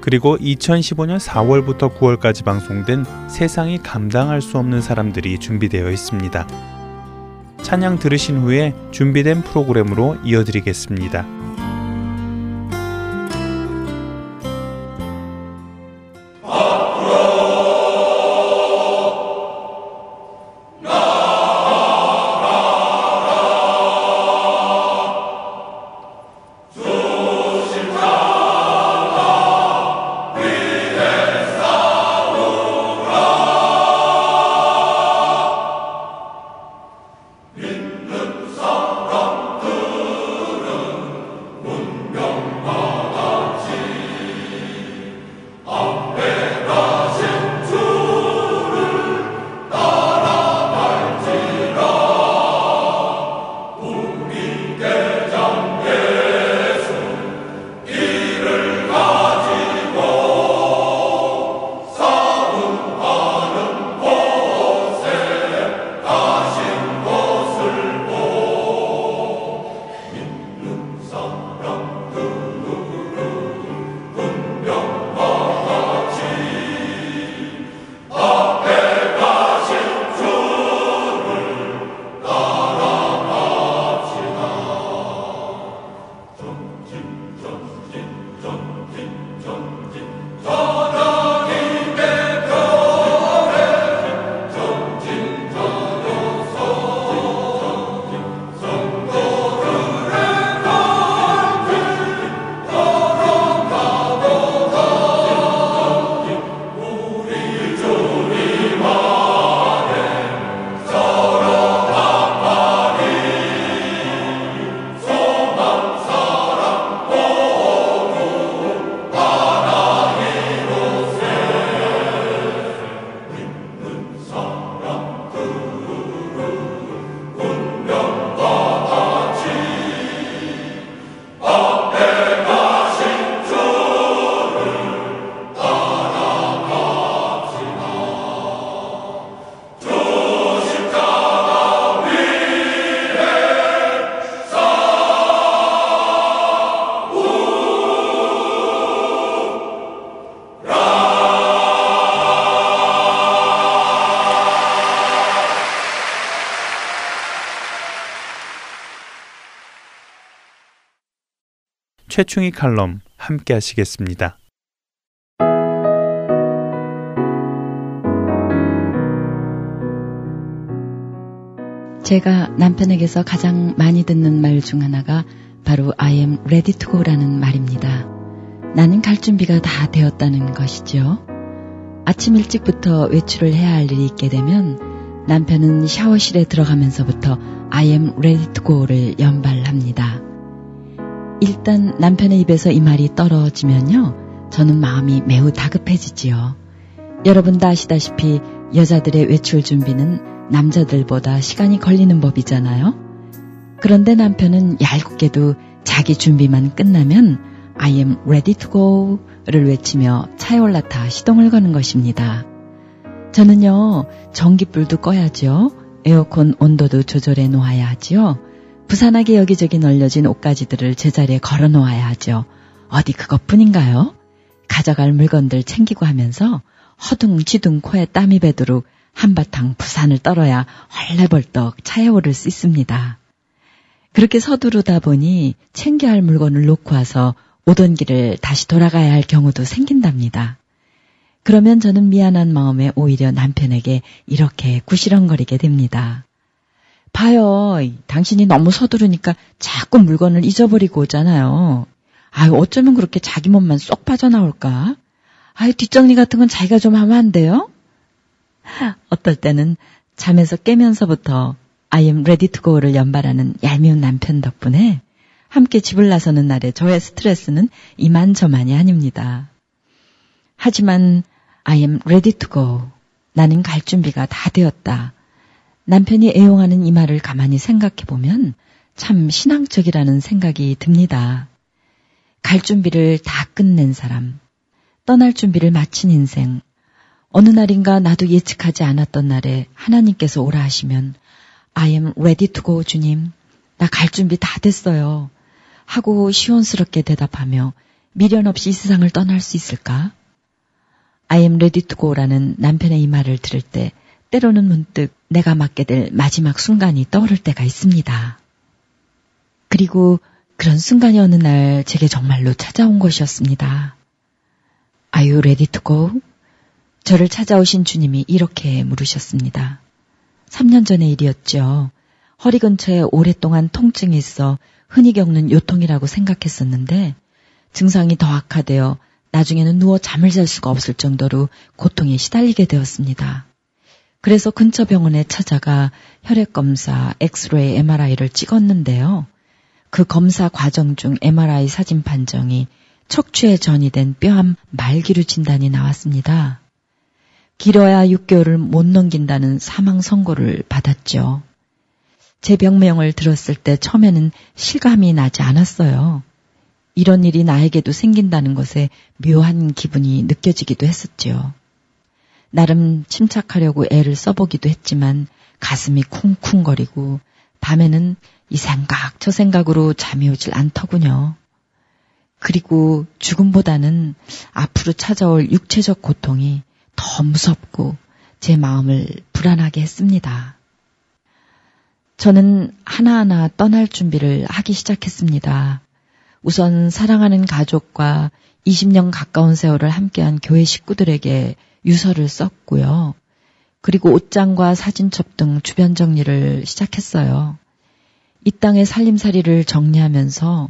그리고 2015년 4월부터 9월까지 방송된 세상이 감당할 수 없는 사람들이 준비되어 있습니다. 찬양 들으신 후에 준비된 프로그램으로 이어드리겠습니다. 최충희 칼럼 함께 하시겠습니다. 제가 남편에게서 가장 많이 듣는 말 중 하나가 바로 I am ready to go라는 말입니다. 나는 갈 준비가 다 되었다는 것이죠. 아침 일찍부터 외출을 해야 할 일이 있게 되면 남편은 샤워실에 들어가면서부터 I am ready to go를 연발합니다. 일단 남편의 입에서 이 말이 떨어지면요. 저는 마음이 매우 다급해지지요. 여러분 다 아시다시피 여자들의 외출 준비는 남자들보다 시간이 걸리는 법이잖아요. 그런데 남편은 얄궂게도 자기 준비만 끝나면 I am ready to go를 외치며 차에 올라타 시동을 거는 것입니다. 저는요, 전기불도 꺼야죠. 에어컨 온도도 조절해 놓아야 하지요. 부산하게 여기저기 널려진 옷가지들을 제자리에 걸어 놓아야 하죠. 어디 그것뿐인가요? 가져갈 물건들 챙기고 하면서 허둥지둥 코에 땀이 배도록 한바탕 부산을 떨어야 헐레벌떡 차에 오를 수 있습니다. 그렇게 서두르다 보니 챙겨야 할 물건을 놓고 와서 오던 길을 다시 돌아가야 할 경우도 생긴답니다. 그러면 저는 미안한 마음에 오히려 남편에게 이렇게 구시렁거리게 됩니다. 봐요. 당신이 너무 서두르니까 자꾸 물건을 잊어버리고 오잖아요. 아유, 어쩌면 그렇게 자기 몸만 쏙 빠져나올까? 아유, 뒷정리 같은 건 자기가 좀 하면 안 돼요? 어떨 때는 잠에서 깨면서부터 I am ready to go를 연발하는 얄미운 남편 덕분에 함께 집을 나서는 날에 저의 스트레스는 이만저만이 아닙니다. 하지만 I am ready to go. 나는 갈 준비가 다 되었다. 남편이 애용하는 이 말을 가만히 생각해 보면 참 신앙적이라는 생각이 듭니다. 갈 준비를 다 끝낸 사람, 떠날 준비를 마친 인생, 어느 날인가 나도 예측하지 않았던 날에 하나님께서 오라 하시면 I am ready to go 주님. 나 갈 준비 다 됐어요. 하고 시원스럽게 대답하며 미련 없이 이 세상을 떠날 수 있을까? I am ready to go라는 남편의 이 말을 들을 때 때로는 문득 내가 맞게 될 마지막 순간이 떠오를 때가 있습니다. 그리고 그런 순간이 어느 날 제게 정말로 찾아온 것이었습니다. Are you ready to go? 저를 찾아오신 주님이 이렇게 물으셨습니다. 3년 전의 일이었죠. 허리 근처에 오랫동안 통증이 있어 흔히 겪는 요통이라고 생각했었는데 증상이 더 악화되어 나중에는 누워 잠을 잘 수가 없을 정도로 고통에 시달리게 되었습니다. 그래서 근처 병원에 찾아가 혈액 검사, 엑스레이, MRI를 찍었는데요. 그 검사 과정 중 MRI 사진 판정이 척추에 전이된 뼈암 말기류 진단이 나왔습니다. 길어야 6개월을 못 넘긴다는 사망 선고를 받았죠. 제 병명을 들었을 때 처음에는 실감이 나지 않았어요. 이런 일이 나에게도 생긴다는 것에 묘한 기분이 느껴지기도 했었죠. 나름 침착하려고 애를 써보기도 했지만 가슴이 쿵쿵거리고 밤에는 이 생각 저 생각으로 잠이 오질 않더군요. 그리고 죽음보다는 앞으로 찾아올 육체적 고통이 더 무섭고 제 마음을 불안하게 했습니다. 저는 하나하나 떠날 준비를 하기 시작했습니다. 우선 사랑하는 가족과 20년 가까운 세월을 함께한 교회 식구들에게 유서를 썼고요. 그리고 옷장과 사진첩 등 주변 정리를 시작했어요. 이 땅의 살림살이를 정리하면서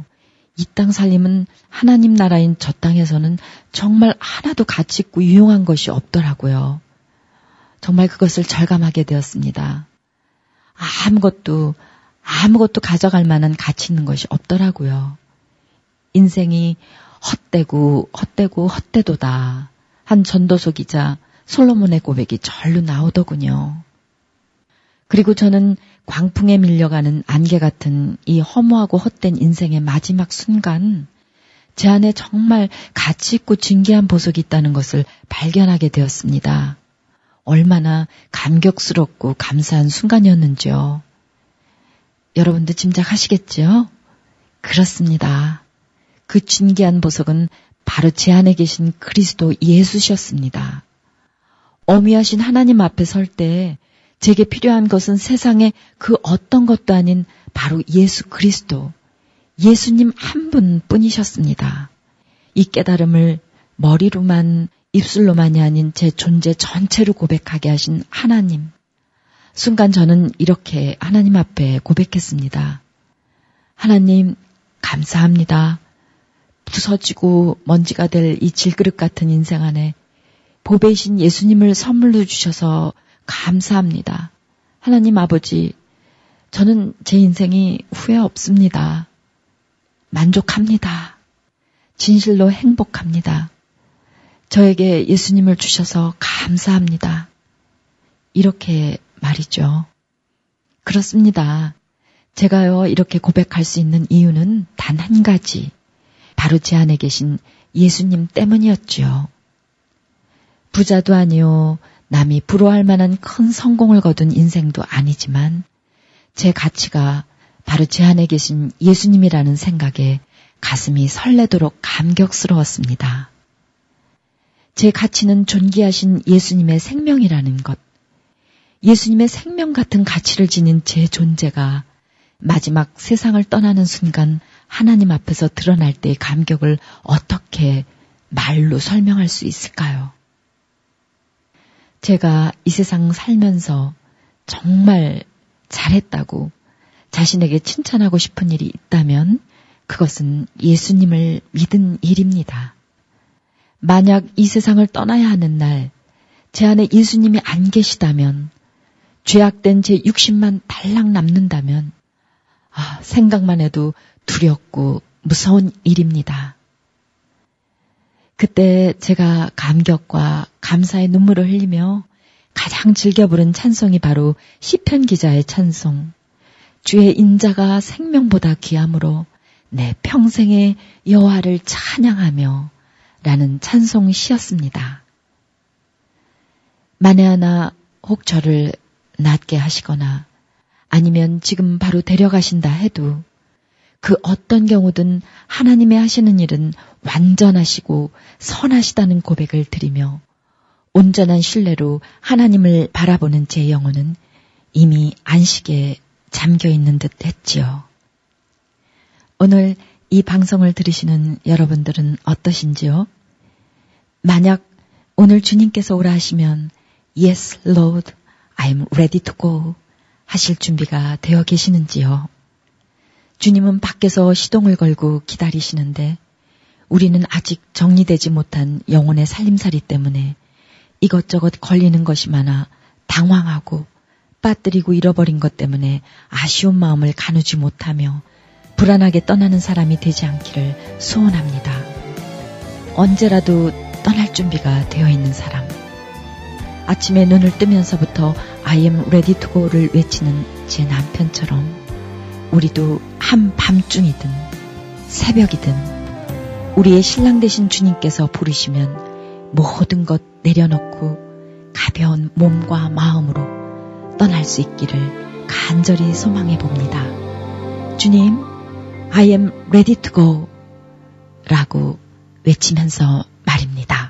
이 땅 살림은 하나님 나라인 저 땅에서는 정말 하나도 가치 있고 유용한 것이 없더라고요. 정말 그것을 절감하게 되었습니다. 아무것도, 아무것도 가져갈 만한 가치 있는 것이 없더라고요. 인생이 헛되고, 헛되고, 헛되도다. 한 전도서 기자 솔로몬의 고백이 절로 나오더군요. 그리고 저는 광풍에 밀려가는 안개 같은 이 허무하고 헛된 인생의 마지막 순간 제 안에 정말 가치 있고 진귀한 보석이 있다는 것을 발견하게 되었습니다. 얼마나 감격스럽고 감사한 순간이었는지요. 여러분도 짐작하시겠지요? 그렇습니다. 그 진귀한 보석은 바로 제 안에 계신 그리스도 예수셨습니다. 어미하신 하나님 앞에 설때 제게 필요한 것은 세상에 그 어떤 것도 아닌 바로 예수 그리스도, 예수님 한 분 뿐이셨습니다. 이 깨달음을 머리로만, 입술로만이 아닌 제 존재 전체로 고백하게 하신 하나님. 순간 저는 이렇게 하나님 앞에 고백했습니다. 하나님, 감사합니다. 부서지고 먼지가 될 이 질그릇 같은 인생 안에 보배이신 예수님을 선물로 주셔서 감사합니다. 하나님 아버지, 저는 제 인생이 후회 없습니다. 만족합니다. 진실로 행복합니다. 저에게 예수님을 주셔서 감사합니다. 이렇게 말이죠. 그렇습니다. 제가요, 이렇게 고백할 수 있는 이유는 단 한 가지. 바로 제 안에 계신 예수님 때문이었죠. 부자도 아니요, 남이 부러워할 만한 큰 성공을 거둔 인생도 아니지만 제 가치가 바로 제 안에 계신 예수님이라는 생각에 가슴이 설레도록 감격스러웠습니다. 제 가치는 존귀하신 예수님의 생명이라는 것. 예수님의 생명 같은 가치를 지닌 제 존재가 마지막 세상을 떠나는 순간 하나님 앞에서 드러날 때의 감격을 어떻게 말로 설명할 수 있을까요? 제가 이 세상 살면서 정말 잘했다고 자신에게 칭찬하고 싶은 일이 있다면 그것은 예수님을 믿은 일입니다. 만약 이 세상을 떠나야 하는 날, 제 안에 예수님이 안 계시다면, 죄악된 제 육신만 달랑 남는다면, 아, 생각만 해도 두렵고 무서운 일입니다. 그때 제가 감격과 감사의 눈물을 흘리며 가장 즐겨 부른 찬송이 바로 시편 기자의 찬송. 주의 인자가 생명보다 귀함으로 내 평생에 여호와를 찬양하며 라는 찬송 시였습니다. 만에 하나 혹 저를 낫게 하시거나 아니면 지금 바로 데려가신다 해도 그 어떤 경우든 하나님의 하시는 일은 완전하시고 선하시다는 고백을 드리며 온전한 신뢰로 하나님을 바라보는 제 영혼은 이미 안식에 잠겨 있는 듯 했지요. 오늘 이 방송을 들으시는 여러분들은 어떠신지요? 만약 오늘 주님께서 오라 하시면 Yes, Lord, I'm ready to go 하실 준비가 되어 계시는지요? 주님은 밖에서 시동을 걸고 기다리시는데 우리는 아직 정리되지 못한 영혼의 살림살이 때문에 이것저것 걸리는 것이 많아 당황하고 빠뜨리고 잃어버린 것 때문에 아쉬운 마음을 가누지 못하며 불안하게 떠나는 사람이 되지 않기를 소원합니다. 언제라도 떠날 준비가 되어 있는 사람. 아침에 눈을 뜨면서부터 I am ready to go를 외치는 제 남편처럼 우리도 한 밤중이든 새벽이든 우리의 신랑 되신 주님께서 부르시면 모든 것 내려놓고 가벼운 몸과 마음으로 떠날 수 있기를 간절히 소망해 봅니다. 주님, I am ready to go 라고 외치면서 말입니다.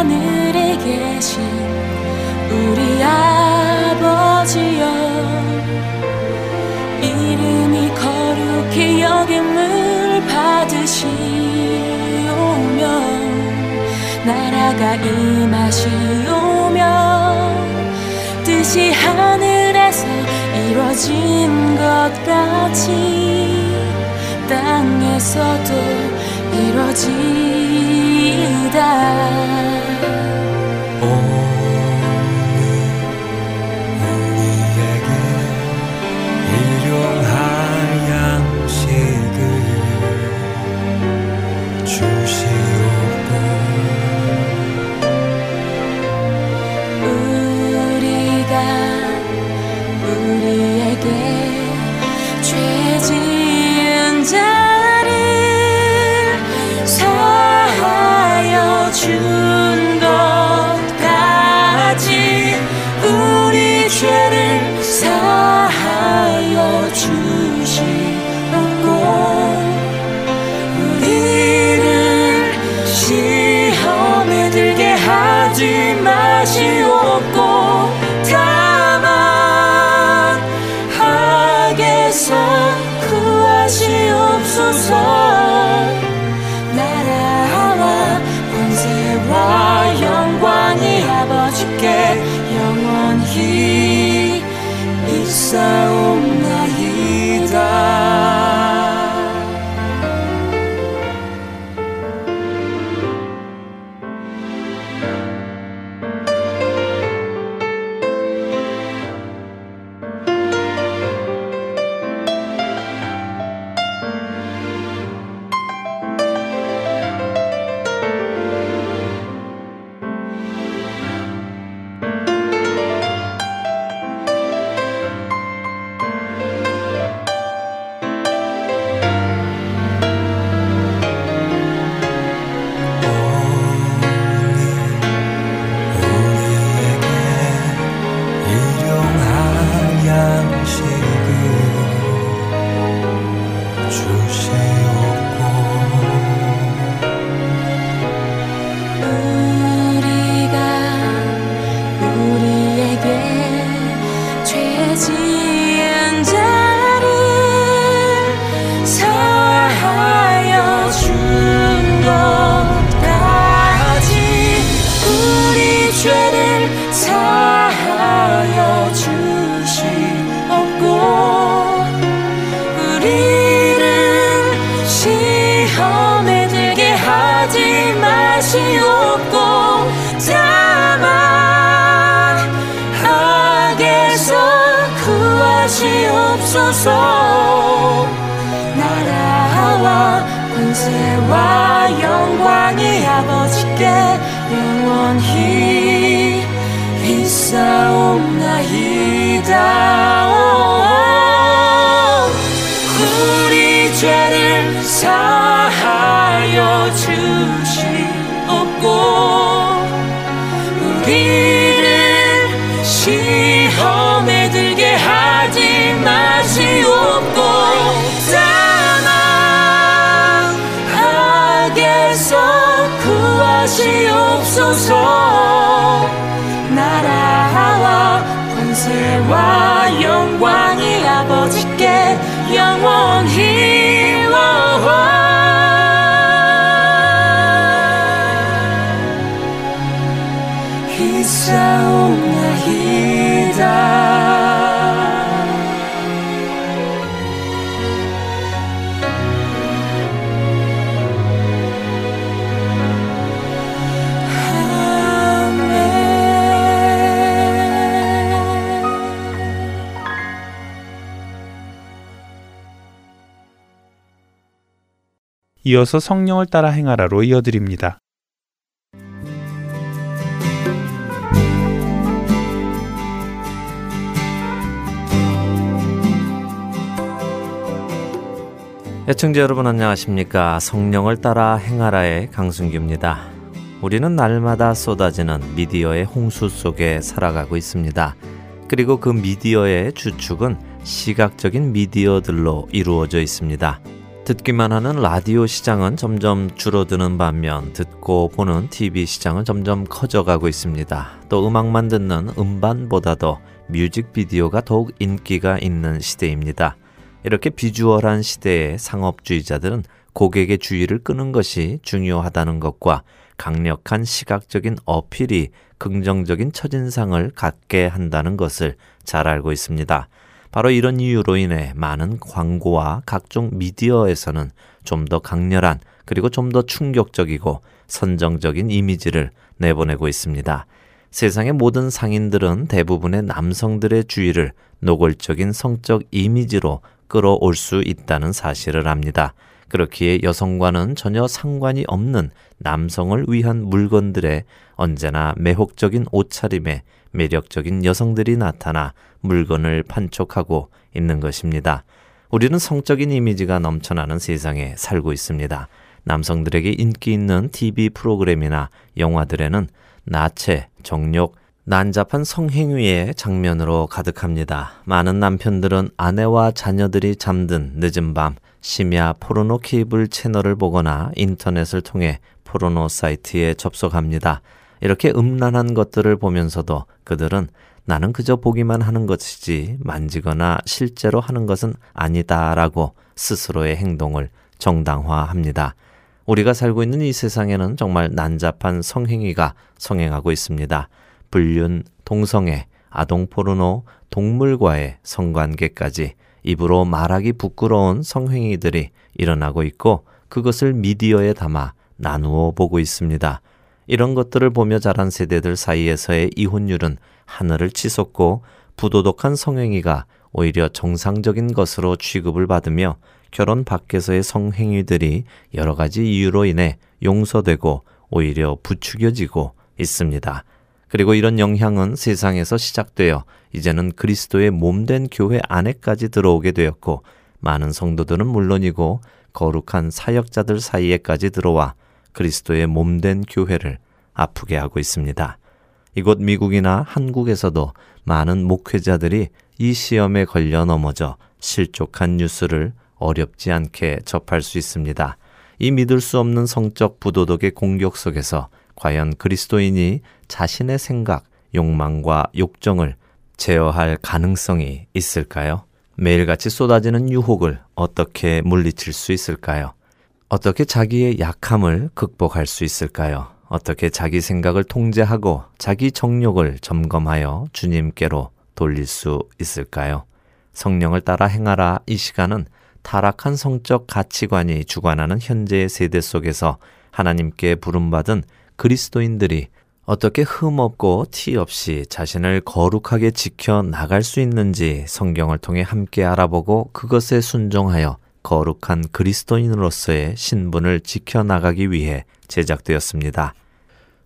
하늘에 계신 우리 아버지여. 이름이 거룩히 여김을 받으시오며 나라가 임하시오며 뜻이 하늘에서 이루어진 것 같이 땅에서도 이루어지다 이어서 성령을 따라 행하라로 이어드립니다. 애청자 여러분 안녕하십니까? 성령을 따라 행하라의 강순규입니다. 우리는 날마다 쏟아지는 미디어의 홍수 속에 살아가고 있습니다. 그리고 그 미디어의 주축은 시각적인 미디어들로 이루어져 있습니다. 듣기만 하는 라디오 시장은 점점 줄어드는 반면 듣고 보는 TV 시장은 점점 커져가고 있습니다. 또 음악만 듣는 음반보다도 뮤직비디오가 더욱 인기가 있는 시대입니다. 이렇게 비주얼한 시대의 상업주의자들은 고객의 주의를 끄는 것이 중요하다는 것과 강력한 시각적인 어필이 긍정적인 첫인상을 갖게 한다는 것을 잘 알고 있습니다. 바로 이런 이유로 인해 많은 광고와 각종 미디어에서는 좀 더 강렬한 그리고 좀 더 충격적이고 선정적인 이미지를 내보내고 있습니다. 세상의 모든 상인들은 대부분의 남성들의 주의를 노골적인 성적 이미지로 끌어올 수 있다는 사실을 압니다. 그렇기에 여성과는 전혀 상관이 없는 남성을 위한 물건들에 언제나 매혹적인 옷차림에 매력적인 여성들이 나타나 물건을 판촉하고 있는 것입니다. 우리는 성적인 이미지가 넘쳐나는 세상에 살고 있습니다. 남성들에게 인기 있는 TV 프로그램이나 영화들에는 나체, 정욕, 난잡한 성행위의 장면으로 가득합니다. 많은 남편들은 아내와 자녀들이 잠든 늦은 밤 심야 포르노 케이블 채널을 보거나 인터넷을 통해 포르노 사이트에 접속합니다. 이렇게 음란한 것들을 보면서도 그들은 나는 그저 보기만 하는 것이지 만지거나 실제로 하는 것은 아니다라고 스스로의 행동을 정당화합니다. 우리가 살고 있는 이 세상에는 정말 난잡한 성행위가 성행하고 있습니다. 불륜, 동성애, 아동 포르노, 동물과의 성관계까지 입으로 말하기 부끄러운 성행위들이 일어나고 있고 그것을 미디어에 담아 나누어 보고 있습니다. 이런 것들을 보며 자란 세대들 사이에서의 이혼율은 하늘을 치솟고 부도덕한 성행위가 오히려 정상적인 것으로 취급을 받으며 결혼 밖에서의 성행위들이 여러 가지 이유로 인해 용서되고 오히려 부추겨지고 있습니다. 그리고 이런 영향은 세상에서 시작되어 이제는 그리스도의 몸된 교회 안에까지 들어오게 되었고 많은 성도들은 물론이고 거룩한 사역자들 사이에까지 들어와 그리스도의 몸된 교회를 아프게 하고 있습니다. 이곳 미국이나 한국에서도 많은 목회자들이 이 시험에 걸려 넘어져 실족한 뉴스를 어렵지 않게 접할 수 있습니다. 이 믿을 수 없는 성적 부도덕의 공격 속에서 과연 그리스도인이 자신의 생각, 욕망과 욕정을 제어할 가능성이 있을까요? 매일같이 쏟아지는 유혹을 어떻게 물리칠 수 있을까요? 어떻게 자기의 약함을 극복할 수 있을까요? 어떻게 자기 생각을 통제하고 자기 정욕을 점검하여 주님께로 돌릴 수 있을까요? 성령을 따라 행하라 이 시간은 타락한 성적 가치관이 주관하는 현재의 세대 속에서 하나님께 부름받은 그리스도인들이 어떻게 흠없고 티 없이 자신을 거룩하게 지켜 나갈 수 있는지 성경을 통해 함께 알아보고 그것에 순종하여 거룩한 그리스도인으로서의 신분을 지켜 나가기 위해 제작되었습니다.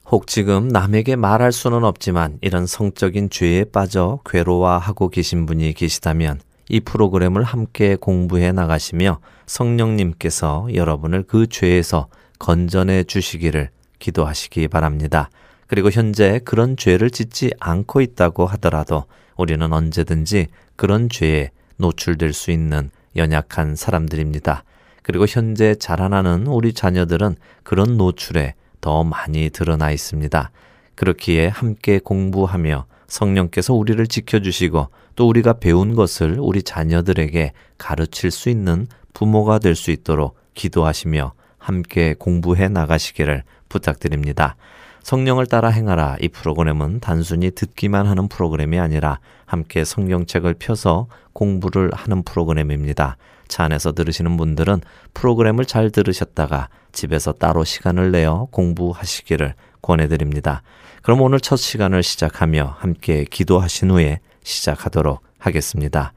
혹 지금 남에게 말할 수는 없지만 이런 성적인 죄에 빠져 괴로워하고 계신 분이 계시다면 이 프로그램을 함께 공부해 나가시며 성령님께서 여러분을 그 죄에서 건전해 주시기를 기도하시기 바랍니다. 그리고 현재 그런 죄를 짓지 않고 있다고 하더라도 우리는 언제든지 그런 죄에 노출될 수 있는 연약한 사람들입니다. 그리고 현재 자라나는 우리 자녀들은 그런 노출에 더 많이 드러나 있습니다. 그렇기에 함께 공부하며 성령께서 우리를 지켜주시고 또 우리가 배운 것을 우리 자녀들에게 가르칠 수 있는 부모가 될 수 있도록 기도하시며 함께 공부해 나가시기를 부탁드립니다. 성령을 따라 행하라 이 프로그램은 단순히 듣기만 하는 프로그램이 아니라 함께 성경책을 펴서 공부를 하는 프로그램입니다. 차 안에서 들으시는 분들은 프로그램을 잘 들으셨다가 집에서 따로 시간을 내어 공부하시기를 권해드립니다. 그럼 오늘 첫 시간을 시작하며 함께 기도하신 후에 시작하도록 하겠습니다.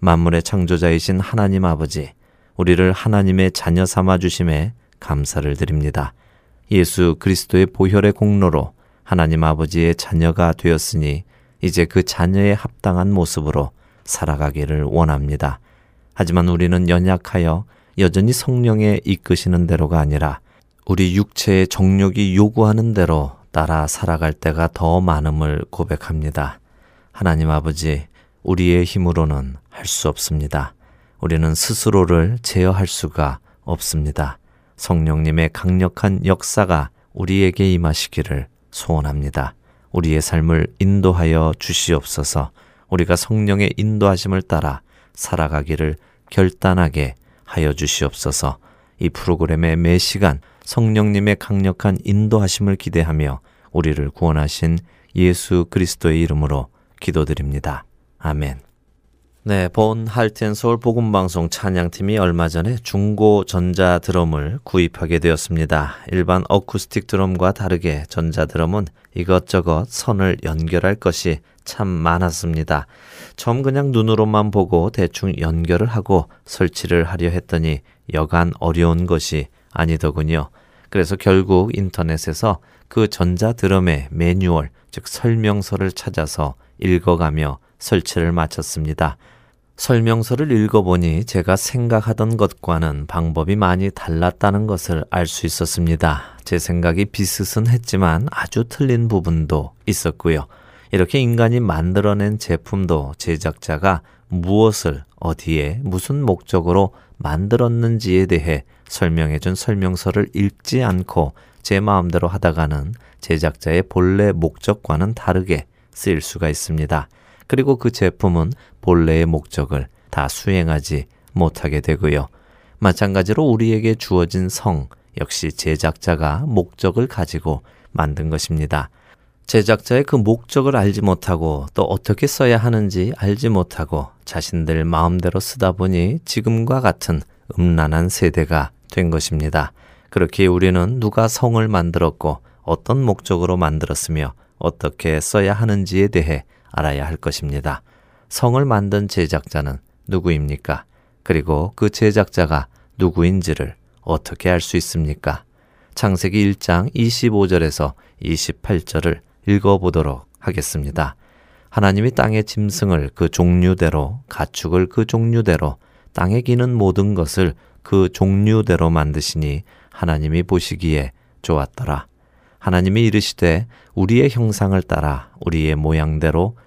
만물의 창조자이신 하나님 아버지, 우리를 하나님의 자녀 삼아 주심에 감사를 드립니다. 예수 그리스도의 보혈의 공로로 하나님 아버지의 자녀가 되었으니 이제 그 자녀의 합당한 모습으로 살아가기를 원합니다. 하지만 우리는 연약하여 여전히 성령에 이끄시는 대로가 아니라 우리 육체의 정욕이 요구하는 대로 따라 살아갈 때가 더 많음을 고백합니다. 하나님 아버지, 우리의 힘으로는 할 수 없습니다. 우리는 스스로를 제어할 수가 없습니다. 성령님의 강력한 역사가 우리에게 임하시기를 소원합니다. 우리의 삶을 인도하여 주시옵소서 우리가 성령의 인도하심을 따라 살아가기를 결단하게 하여 주시옵소서 이 프로그램의 매 시간 성령님의 강력한 인도하심을 기대하며 우리를 구원하신 예수 그리스도의 이름으로 기도드립니다. 아멘. 네, 본 할텐 서울 복음 방송 찬양팀이 얼마 전에 중고 전자 드럼을 구입하게 되었습니다. 일반 어쿠스틱 드럼과 다르게 전자 드럼은 이것저것 선을 연결할 것이 참 많았습니다. 처음 그냥 눈으로만 보고 대충 연결을 하고 설치를 하려 했더니 여간 어려운 것이 아니더군요. 그래서 결국 인터넷에서 그 전자 드럼의 매뉴얼, 즉 설명서를 찾아서 읽어가며 설치를 마쳤습니다. 설명서를 읽어보니 제가 생각하던 것과는 방법이 많이 달랐다는 것을 알 수 있었습니다. 제 생각이 비슷은 했지만 아주 틀린 부분도 있었고요. 이렇게 인간이 만들어낸 제품도 제작자가 무엇을 어디에 무슨 목적으로 만들었는지에 대해 설명해준 설명서를 읽지 않고 제 마음대로 하다가는 제작자의 본래 목적과는 다르게 쓰일 수가 있습니다. 그리고 그 제품은 본래의 목적을 다 수행하지 못하게 되고요. 마찬가지로 우리에게 주어진 성 역시 제작자가 목적을 가지고 만든 것입니다. 제작자의 그 목적을 알지 못하고 또 어떻게 써야 하는지 알지 못하고 자신들 마음대로 쓰다 보니 지금과 같은 음란한 세대가 된 것입니다. 그렇게 우리는 누가 성을 만들었고 어떤 목적으로 만들었으며 어떻게 써야 하는지에 대해 알아야 할 것입니다. 성을 만든 제작자는 누구입니까? 그리고 그 제작자가 누구인지를 어떻게 알 수 있습니까? 창세기 1장 25절에서 28절을 읽어보도록 하겠습니다. 하나님이 땅의 짐승을 그 종류대로, 가축을 그 종류대로, 땅에 기는 모든 것을 그 종류대로 만드시니 하나님이 보시기에 좋았더라. 하나님이 이르시되 우리의 형상을 따라 우리의 모양대로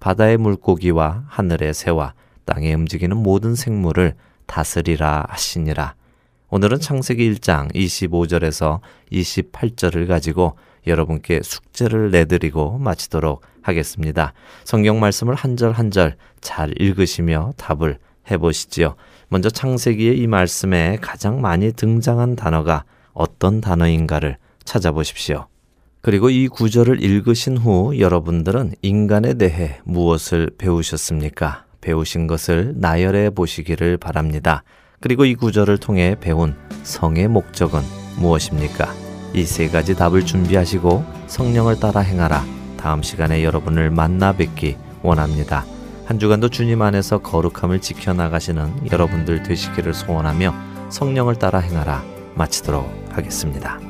바다의 물고기와 하늘의 새와 땅에 움직이는 모든 생물을 다스리라 하시니라. 오늘은 창세기 1장 25절에서 28절을 가지고 여러분께 숙제를 내드리고 마치도록 하겠습니다. 성경 말씀을 한 절 한 절 잘 읽으시며 답을 해보시지요. 먼저 창세기의 이 말씀에 가장 많이 등장한 단어가 어떤 단어인가를 찾아보십시오. 그리고 이 구절을 읽으신 후 여러분들은 인간에 대해 무엇을 배우셨습니까? 배우신 것을 나열해 보시기를 바랍니다. 그리고 이 구절을 통해 배운 성의 목적은 무엇입니까? 이 세 가지 답을 준비하시고 성령을 따라 행하라. 다음 시간에 여러분을 만나 뵙기 원합니다. 한 주간도 주님 안에서 거룩함을 지켜나가시는 여러분들 되시기를 소원하며 성령을 따라 행하라. 마치도록 하겠습니다.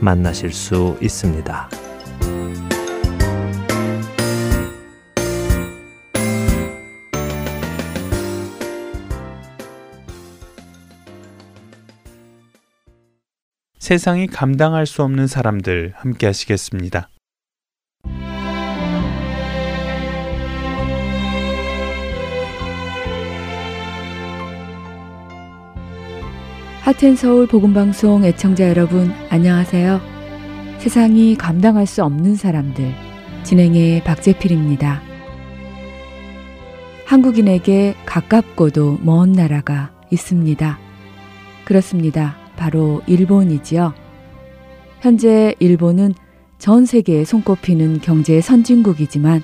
만나실 수 있습니다. 세상이 감당할 수 없는 사람들 함께 하시겠습니다. 하텐 서울 복음 방송 애청자 여러분 안녕하세요. 세상이 감당할 수 없는 사람들 진행의 박재필입니다. 한국인에게 가깝고도 먼 나라가 있습니다. 그렇습니다. 바로 일본이지요. 현재 일본은 전 세계에 손꼽히는 경제 선진국이지만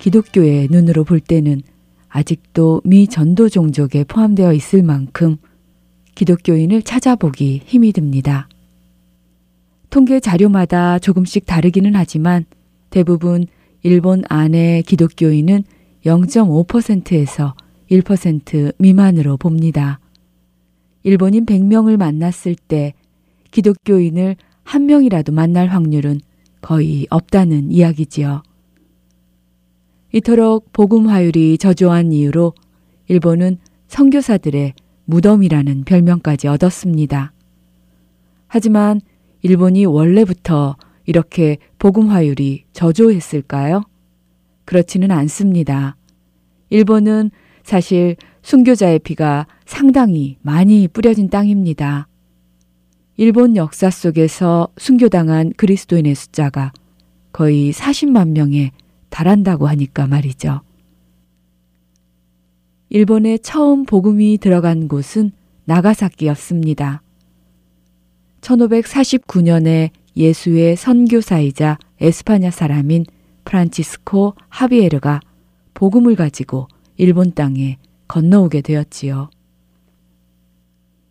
기독교의 눈으로 볼 때는 아직도 미 전도 종족에 포함되어 있을 만큼 기독교인을 찾아보기 힘이 듭니다. 통계 자료마다 조금씩 다르기는 하지만 대부분 일본 안의 기독교인은 0.5%에서 1% 미만으로 봅니다. 일본인 100명을 만났을 때 기독교인을 한 명이라도 만날 확률은 거의 없다는 이야기지요. 이토록 복음 화율이 저조한 이유로 일본은 선교사들의 무덤이라는 별명까지 얻었습니다. 하지만 일본이 원래부터 이렇게 복음 화율이 저조했을까요? 그렇지는 않습니다. 일본은 사실 순교자의 피가 상당히 많이 뿌려진 땅입니다. 일본 역사 속에서 순교당한 그리스도인의 숫자가 거의 40만 명에 달한다고 하니까 말이죠. 일본에 처음 복음이 들어간 곳은 나가사키였습니다. 1549년에 예수의 선교사이자 에스파냐 사람인 프란치스코 하비에르가 복음을 가지고 일본 땅에 건너오게 되었지요.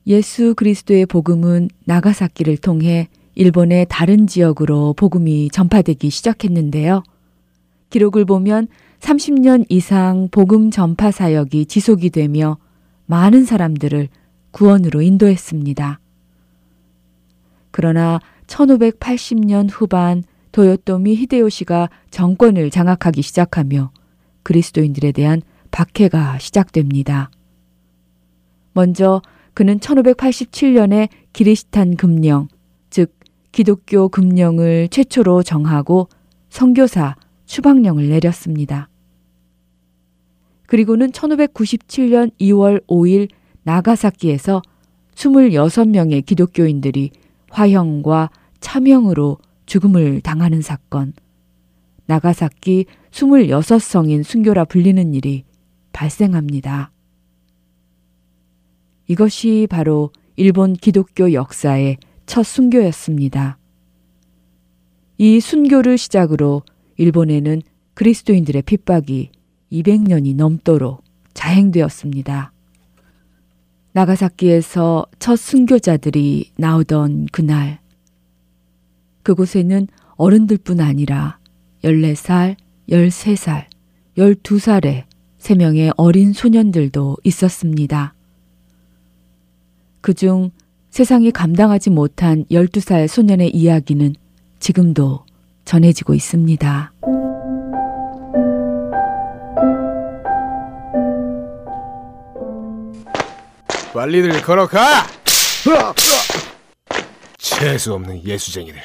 예수 그리스도의 복음은 나가사키를 통해 일본의 다른 지역으로 복음이 전파되기 시작했는데요. 기록을 보면 30년 이상 복음 전파 사역이 지속이 되며 많은 사람들을 구원으로 인도했습니다. 그러나 1580년 후반 도요토미 히데요시가 정권을 장악하기 시작하며 그리스도인들에 대한 박해가 시작됩니다. 먼저 그는 1587년에 기리시탄 금령, 즉 기독교 금령을 최초로 정하고 선교사 추방령을 내렸습니다. 그리고는 1597년 2월 5일 나가사키에서 26명의 기독교인들이 화형과 차명으로 죽음을 당하는 사건, 나가사키 26성인 순교라 불리는 일이 발생합니다. 이것이 바로 일본 기독교 역사의 첫 순교였습니다. 이 순교를 시작으로 일본에는 그리스도인들의 핍박이 200년이 넘도록 자행되었습니다. 나가사키에서 첫 순교자들이 나오던 그날, 그곳에는 어른들뿐 아니라 14살, 13살, 12살의 3명의 어린 소년들도 있었습니다. 그중 세상이 감당하지 못한 12살 소년의 이야기는 지금도 전해지고 있습니다. 빨리들 걸어가! 재수 없는 예수쟁이들.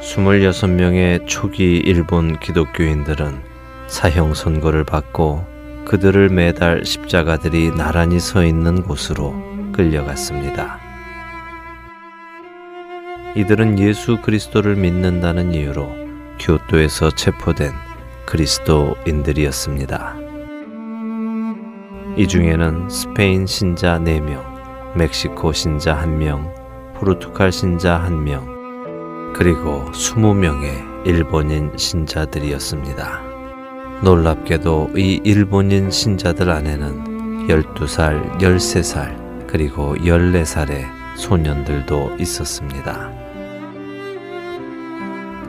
26명의 초기 일본 기독교인들은 사형 선고를 받고 그들을 매달 십자가들이 나란히 서 있는 곳으로 끌려갔습니다. 이들은 예수 그리스도를 믿는다는 이유로 교토에서 체포된 그리스도인들이었습니다. 이 중에는 스페인 신자 4명, 멕시코 신자 1명, 포르투갈 신자 1명, 그리고 20명의 일본인 신자들이었습니다. 놀랍게도 이 일본인 신자들 안에는 12살, 13살, 그리고 14살의 소년들도 있었습니다.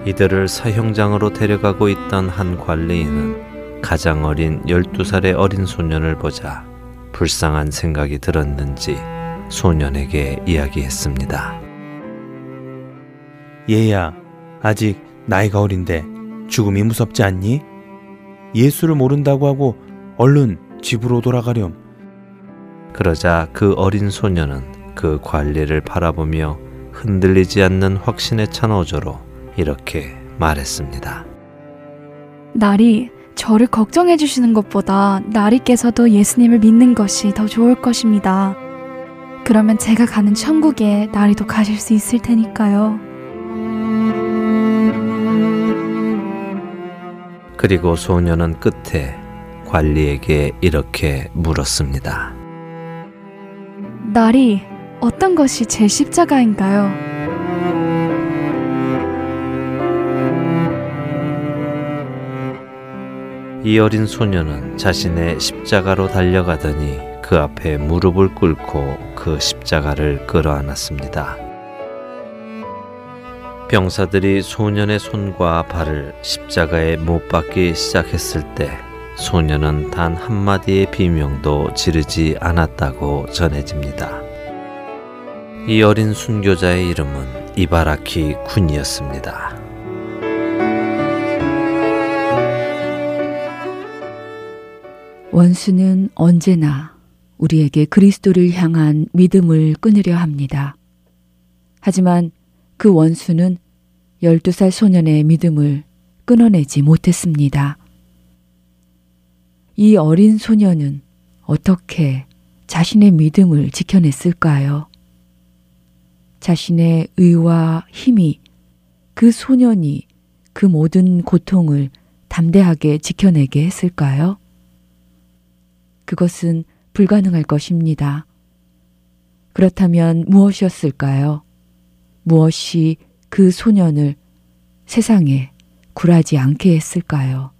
이들을 사형장으로 데려가고 있던 한 관리인은 가장 어린 12살의 어린 소년을 보자 불쌍한 생각이 들었는지 소년에게 이야기했습니다. 얘야, 아직 나이가 어린데 죽음이 무섭지 않니? 예수를 모른다고 하고 얼른 집으로 돌아가렴. 그러자 그 어린 소년은 그 관리를 바라보며 흔들리지 않는 확신에 찬 어조로 이렇게 말했습니다. 나리, 저를 걱정해 주시는 것보다 나리께서도 예수님을 믿는 것이 더 좋을 것입니다. 그러면 제가 가는 천국에 나리도 가실 수 있을 테니까요. 그리고 소녀는 끝에 관리에게 이렇게 물었습니다. 나리, 어떤 것이 제 십자가인가요? 이 어린 소녀는 자신의 십자가로 달려가더니 그 앞에 무릎을 꿇고 그 십자가를 끌어안았습니다. 병사들이 소년의 손과 발을 십자가에 못 박기 시작했을 때 소년은 단 한마디의 비명도 지르지 않았다고 전해집니다. 이 어린 순교자의 이름은 이바라키 군이었습니다. 원수는 언제나 우리에게 그리스도를 향한 믿음을 끊으려 합니다. 하지만 그 원수는 12살 소년의 믿음을 끊어내지 못했습니다. 이 어린 소년은 어떻게 자신의 믿음을 지켜냈을까요? 자신의 의와 힘이 그 소년이 그 모든 고통을 담대하게 지켜내게 했을까요? 그것은 불가능할 것입니다. 그렇다면 무엇이었을까요? 무엇이 그 소년을 세상에 굴하지 않게 했을까요?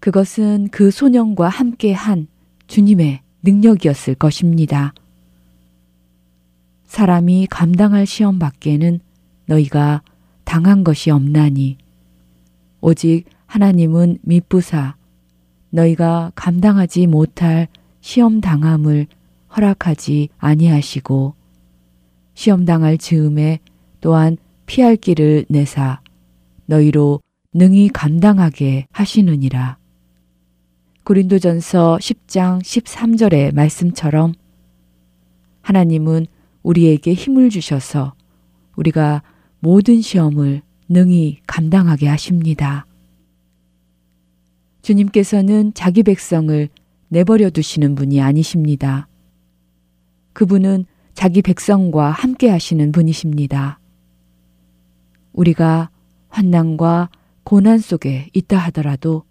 그것은 그 소년과 함께 한 주님의 능력이었을 것입니다. 사람이 감당할 시험 밖에는 너희가 당한 것이 없나니 오직 하나님은 미쁘사 너희가 감당하지 못할 시험 당함을 허락하지 아니하시고 시험 당할 즈음에 또한 피할 길을 내사 너희로 능히 감당하게 하시느니라. 고린도전서 10장 13절의 말씀처럼 하나님은 우리에게 힘을 주셔서 우리가 모든 시험을 능히 감당하게 하십니다. 주님께서는 자기 백성을 내버려 두시는 분이 아니십니다. 그분은 자기 백성과 함께 하시는 분이십니다. 우리가 환난과 고난 속에 있다 하더라도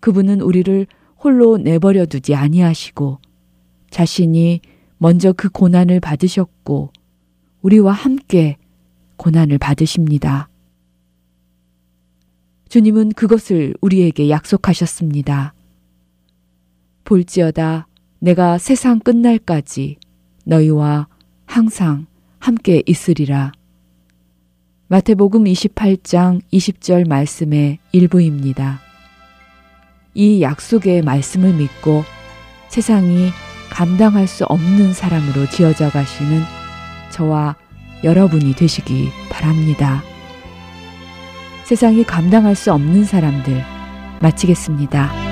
그분은 우리를 홀로 내버려 두지 아니하시고 자신이 먼저 그 고난을 받으셨고 우리와 함께 고난을 받으십니다. 주님은 그것을 우리에게 약속하셨습니다. 볼지어다 내가 세상 끝날까지 너희와 항상 함께 있으리라. 마태복음 28장 20절 말씀의 일부입니다. 이 약속의 말씀을 믿고 세상이 감당할 수 없는 사람으로 지어져 가시는 저와 여러분이 되시기 바랍니다. 세상이 감당할 수 없는 사람들 마치겠습니다.